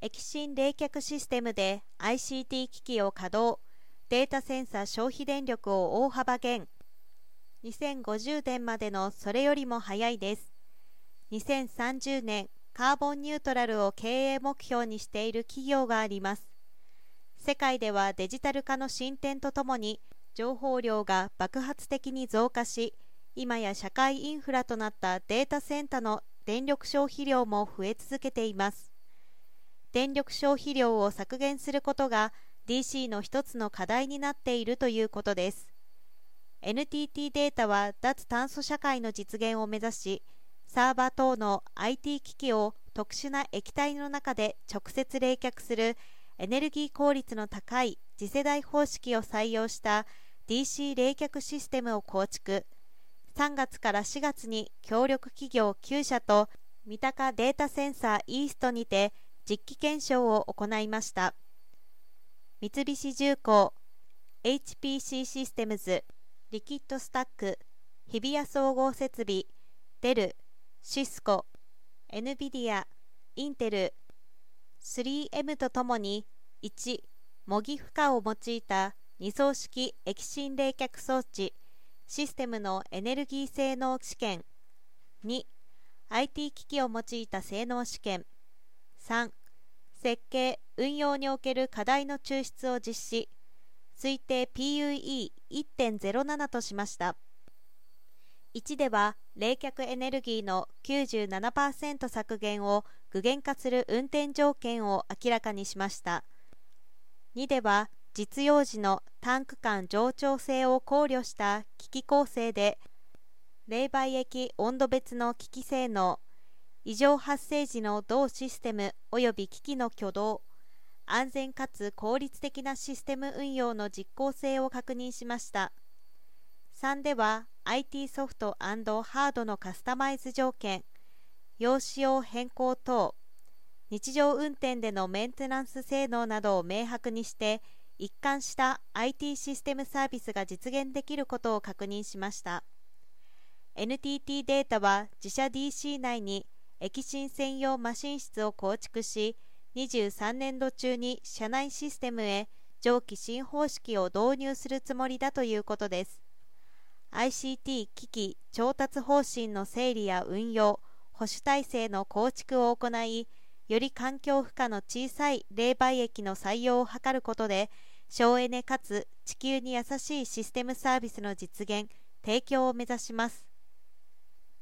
液芯冷却システムで ICT 機器を稼働。データセンサ消費電力を大幅減。2050年までのそれよりも早いです。2030年カーボンニュートラルを経営目標にしている企業があります。世界ではデジタル化の進展とともに情報量が爆発的に増加し今や社会インフラとなったデータセンタの電力消費量も増え続けています。電力消費量を削減することが DC の一つの課題になっているということです。NTT データは脱炭素社会の実現を目指しサーバー等の IT 機器を特殊な液体の中で直接冷却するエネルギー効率の高い次世代方式を採用した DC 冷却システムを構築。3月から4月に協力企業9社と三鷹データセンサーイーストにて実機検証を行いました。三菱重工 HPC システムズリキッドスタック日比谷総合設備デルシスコ NVIDIA インテル 3M とともに1模擬負荷を用いた2層式液芯冷却装置システムのエネルギー性能試験2 IT 機器を用いた性能試験3設計・運用における課題の抽出を実施。推定 PUE1.07 としました。1では冷却エネルギーの97%削減を具現化する運転条件を明らかにしました。2では実用時のタンク間冗長性を考慮した機器構成で冷媒液温度別の機器性能異常発生時の同システム及び機器の挙動安全かつ効率的なシステム運用の実効性を確認しました。3では IT ソフトハードのカスタマイズ条件用使用変更等日常運転でのメンテナンス性能などを明白にして一貫した IT システムサービスが実現できることを確認しました。NTT データは自社 DC 内に液芯専用マシン室を構築し23年度中に社内システムへ上記新方式を導入するつもりだということです。ICT 機器調達方針の整理や運用保守体制の構築を行いより環境負荷の小さい冷媒液の採用を図ることで省エネかつ地球に優しいシステムサービスの実現提供を目指します。